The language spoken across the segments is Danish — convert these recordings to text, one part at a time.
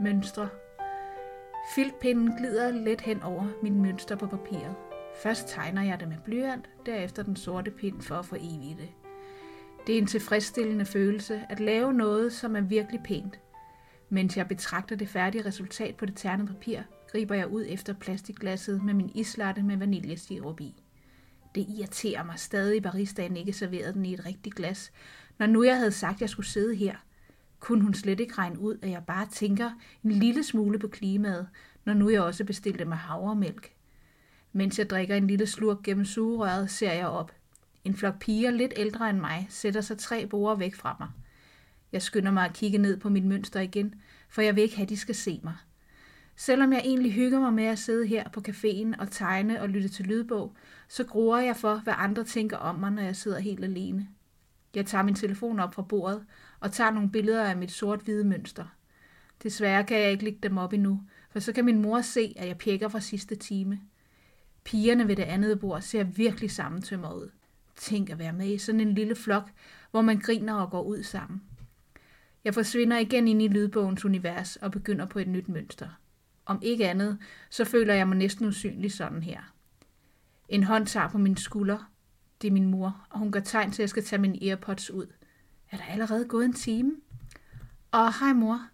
Mønstre. Filtpinden glider let hen over min mønster på papiret. Først tegner jeg det med blyant, derefter den sorte pind for at få evigt det. Det er en tilfredsstillende følelse at lave noget, som er virkelig pænt. Mens jeg betragter det færdige resultat på det ternede papir, griber jeg ud efter plastikglasset med min islatte med vaniljesirup i. Det irriterer mig stadig, at baristaen ikke serverede den i et rigtigt glas, når nu jeg havde sagt, at jeg skulle sidde her. Kunne hun slet ikke regne ud, at jeg bare tænker en lille smule på klimaet, når nu jeg også bestilte med havremælk. Mens jeg drikker en lille slurk gennem sugerøret, ser jeg op. En flok piger lidt ældre end mig sætter sig tre borer væk fra mig. Jeg skynder mig at kigge ned på mit mønster igen, for jeg vil ikke have, at de skal se mig. Selvom jeg egentlig hygger mig med at sidde her på caféen og tegne og lytte til lydbog, så gruer jeg for, hvad andre tænker om mig, når jeg sidder helt alene. Jeg tager min telefon op fra bordet og tager nogle billeder af mit sort-hvide mønster. Desværre kan jeg ikke lægge dem op endnu, for så kan min mor se, at jeg pjekker fra sidste time. Pigerne ved det andet bord ser virkelig sammentømmer ud. Tænk at være med i sådan en lille flok, hvor man griner og går ud sammen. Jeg forsvinder igen ind i lydbogens univers og begynder på et nyt mønster. Om ikke andet, så føler jeg mig næsten usynlig sådan her. En hånd tager på min skulder. Det er min mor, og hun gør tegn til, at jeg skal tage mine earpods ud. Er der allerede gået en time? Og hej mor.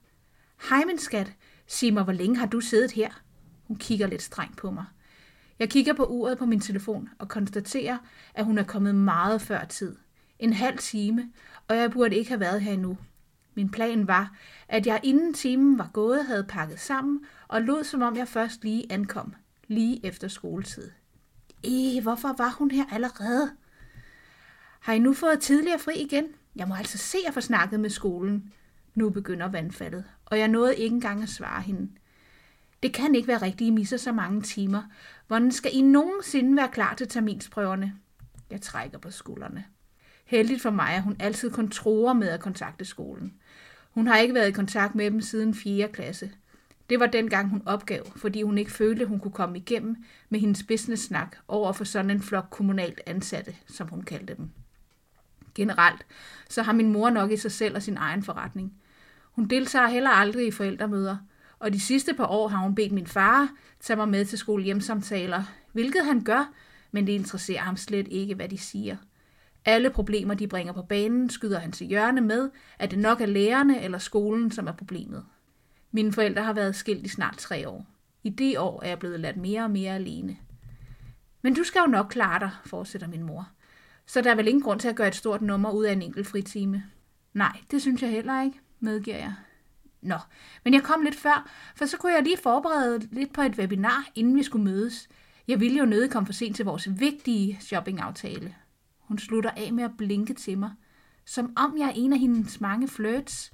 Hej min skat. Sig mig, hvor længe har du siddet her? Hun kigger lidt strengt på mig. Jeg kigger på uret på min telefon og konstaterer, at hun er kommet meget før tid. En halv time, og jeg burde ikke have været her endnu. Min plan var, at jeg inden timen var gået havde pakket sammen og lod som om jeg først lige ankom, lige efter skoletid. Eh, hvorfor var hun her allerede? Har I nu fået tidligere fri igen? Jeg må altså se at få snakket med skolen. Nu begynder vandfaldet, og jeg nåede ikke engang at svare hende. Det kan ikke være rigtigt, I misser så mange timer. Hvordan skal I nogensinde være klar til terminsprøverne? Jeg trækker på skuldrene. Heldigt for mig, at hun altid kun tror med at kontakte skolen. Hun har ikke været i kontakt med dem siden 4. klasse. Det var dengang hun opgav, fordi hun ikke følte, hun kunne komme igennem med hendes business-snak over for sådan en flok kommunalt ansatte, som hun kaldte dem. Generelt, så har min mor nok i sig selv og sin egen forretning. Hun deltager heller aldrig i forældremøder, og de sidste par år har hun bedt min far tage mig med til skolehjemsamtaler, hvilket han gør, men det interesserer ham slet ikke, hvad de siger. Alle problemer, de bringer på banen, skyder han til hjørne med, at det nok er lærerne eller skolen, som er problemet. Mine forældre har været skilt i snart tre år. I det år er jeg blevet ladt mere og mere alene. Men du skal jo nok klare dig, fortsætter min mor. Så der er vel ingen grund til at gøre et stort nummer ud af en enkelt fritime. Nej, det synes jeg heller ikke, medgiver jeg. Nå, men jeg kom lidt før, for så kunne jeg lige forberede lidt på et webinar, inden vi skulle mødes. Jeg ville jo nødig komme for sent til vores vigtige shoppingaftale. Hun slutter af med at blinke til mig, som om jeg er en af hendes mange flirts.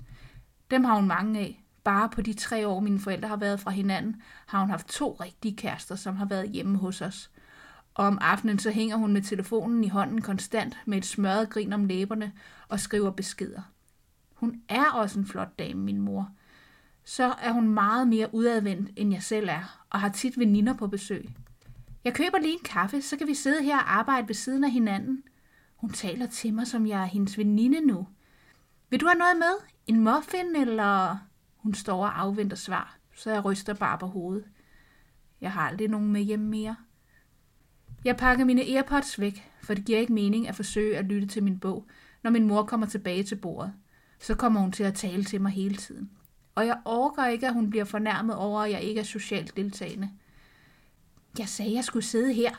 Dem har hun mange af. Bare på de tre år, mine forældre har været fra hinanden, har hun haft to rigtige kærester, som har været hjemme hos os. Og om aftenen så hænger hun med telefonen i hånden konstant med et smørret grin om læberne og skriver beskeder. Hun er også en flot dame, min mor. Så er hun meget mere udadvendt, end jeg selv er, og har tit veninder på besøg. Jeg køber lige en kaffe, så kan vi sidde her og arbejde ved siden af hinanden. Hun taler til mig, som jeg er hendes veninde nu. Vil du have noget med? En muffin, eller... Hun står og afventer svar, så jeg ryster bare på hovedet. Jeg har aldrig nogen med hjem mere. Jeg pakker mine Airpods væk, for det giver ikke mening at forsøge at lytte til min bog, når min mor kommer tilbage til bordet. Så kommer hun til at tale til mig hele tiden. Og jeg overgår ikke, at hun bliver fornærmet over, at jeg ikke er socialt deltagende. Jeg sagde, at jeg skulle sidde her.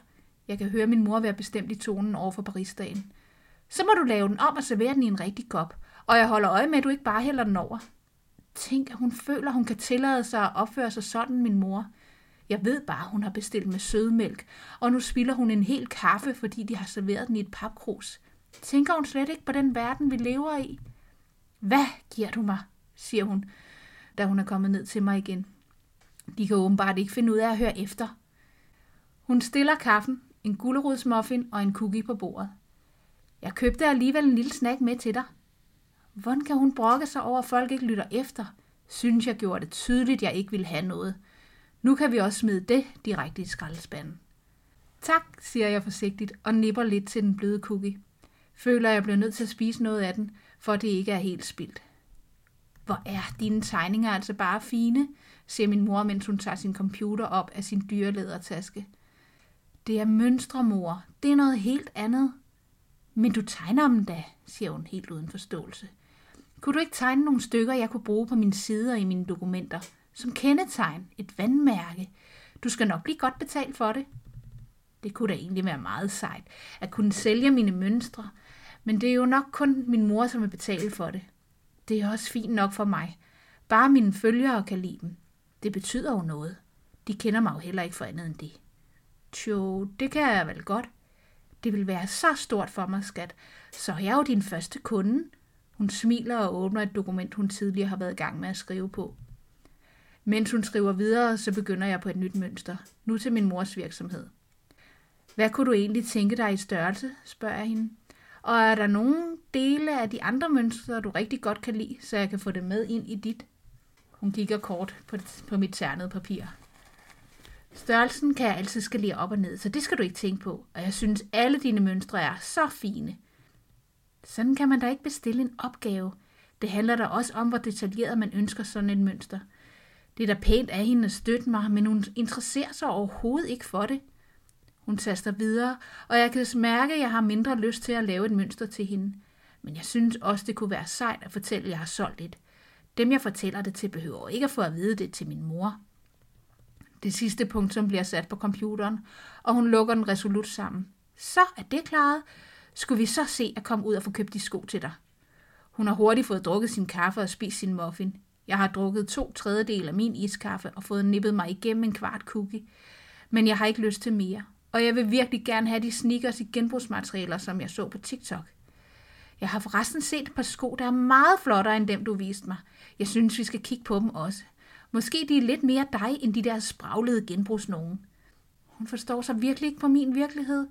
Jeg kan høre min mor være bestemt i tonen over for baristaen. Så må du lave den om og servere den i en rigtig kop. Og jeg holder øje med, at du ikke bare hælder den over. Tænk, at hun føler, hun kan tillade sig at opføre sig sådan, min mor. Jeg ved bare, hun har bestilt med sødmælk, og nu spilder hun en hel kaffe, fordi de har serveret den i et papkrus. Tænker hun slet ikke på den verden, vi lever i? Hvad giver du mig? siger hun, da hun er kommet ned til mig igen. De kan åbenbart ikke finde ud af at høre efter. Hun stiller kaffen, en gulerodsmuffin og en cookie på bordet. Jeg købte alligevel en lille snack med til dig. Hvordan kan hun brokke sig over, at folk ikke lytter efter? Synes jeg gjorde det tydeligt, jeg ikke ville have noget. Nu kan vi også smide det direkte i skraldespanden. Tak, siger jeg forsigtigt og nipper lidt til den bløde cookie. Føler, jeg bliver nødt til at spise noget af den, for det ikke er helt spildt. Hvor er dine tegninger altså bare fine, siger min mor, mens hun tager sin computer op af sin dyreledertaske. Det er mønstre, mor. Det er noget helt andet. Men du tegner dem da, siger hun helt uden forståelse. Kunne du ikke tegne nogle stykker, jeg kunne bruge på mine sider i mine dokumenter? Som kendetegn, et vandmærke. Du skal nok blive godt betalt for det. Det kunne da egentlig være meget sejt, at kunne sælge mine mønstre, men det er jo nok kun min mor, som vil betale for det. Det er også fint nok for mig. Bare mine følgere kan lide dem. Det betyder jo noget. De kender mig jo heller ikke for andet end det. Tjo, det kan jeg vel godt. Det vil være så stort for mig, skat. Så jeg er jo din første kunde. Hun smiler og åbner et dokument, hun tidligere har været i gang med at skrive på. Mens hun skriver videre, så begynder jeg på et nyt mønster. Nu til min mors virksomhed. Hvad kunne du egentlig tænke dig i størrelse, spørger jeg hende. Og er der nogle dele af de andre mønstre, du rigtig godt kan lide, så jeg kan få det med ind i dit? Hun kigger kort på, på mit ternede papir. Størrelsen kan jeg altid skalere op og ned, så det skal du ikke tænke på. Og jeg synes, alle dine mønstre er så fine. Sådan kan man da ikke bestille en opgave. Det handler da også om, hvor detaljeret man ønsker sådan et mønster. Det er da pænt af hende at støtte mig, men hun interesserer sig overhovedet ikke for det. Hun taster videre, og jeg kan mærke, at jeg har mindre lyst til at lave et mønster til hende. Men jeg synes også, det kunne være sejt at fortælle, at jeg har solgt et. Dem, jeg fortæller det til, behøver ikke at få at vide det til min mor. Det sidste punkt, som bliver sat på computeren, og hun lukker den resolut sammen. Så er det klaret. Skulle vi så se at komme ud og få købt de sko til dig? Hun har hurtigt fået drukket sin kaffe og spist sin muffin. Jeg har drukket to tredjedel af min iskaffe og fået nippet mig igennem en kvart cookie. Men jeg har ikke lyst til mere. Og jeg vil virkelig gerne have de sneakers i genbrugsmaterialer, som jeg så på TikTok. Jeg har forresten set et par sko, der er meget flottere end dem, du viste mig. Jeg synes, vi skal kigge på dem også. Måske de er lidt mere dig, end de der spraglede genbrugsnogen. Hun forstår sig virkelig ikke på min virkelighed,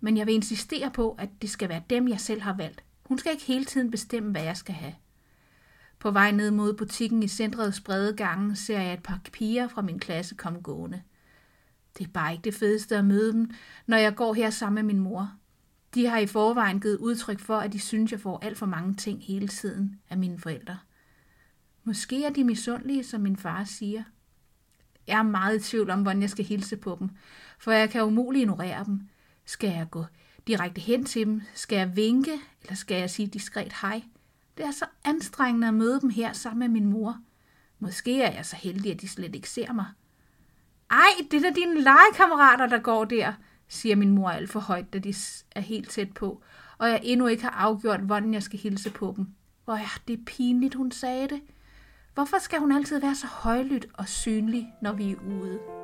men jeg vil insistere på, at det skal være dem, jeg selv har valgt. Hun skal ikke hele tiden bestemme, hvad jeg skal have. På vej ned mod butikken i centrets brede gange ser jeg et par piger fra min klasse komme gående. Det er bare ikke det fedeste at møde dem, når jeg går her sammen med min mor. De har i forvejen givet udtryk for, at de synes, jeg får alt for mange ting hele tiden af mine forældre. Måske er de misundelige, som min far siger. Jeg er meget i tvivl om, hvordan jeg skal hilse på dem, for jeg kan umuligt ignorere dem. Skal jeg gå direkte hen til dem? Skal jeg vinke, eller skal jeg sige diskret hej? Det er så anstrengende at møde dem her sammen med min mor. Måske er jeg så heldig, at de slet ikke ser mig. Ej, det er da dine legekammerater, der går der, siger min mor alt for højt, da de er helt tæt på, og jeg endnu ikke har afgjort, hvordan jeg skal hilse på dem. Hvor er det pinligt, hun sagde det. Hvorfor skal hun altid være så højlydt og synlig, når vi er ude?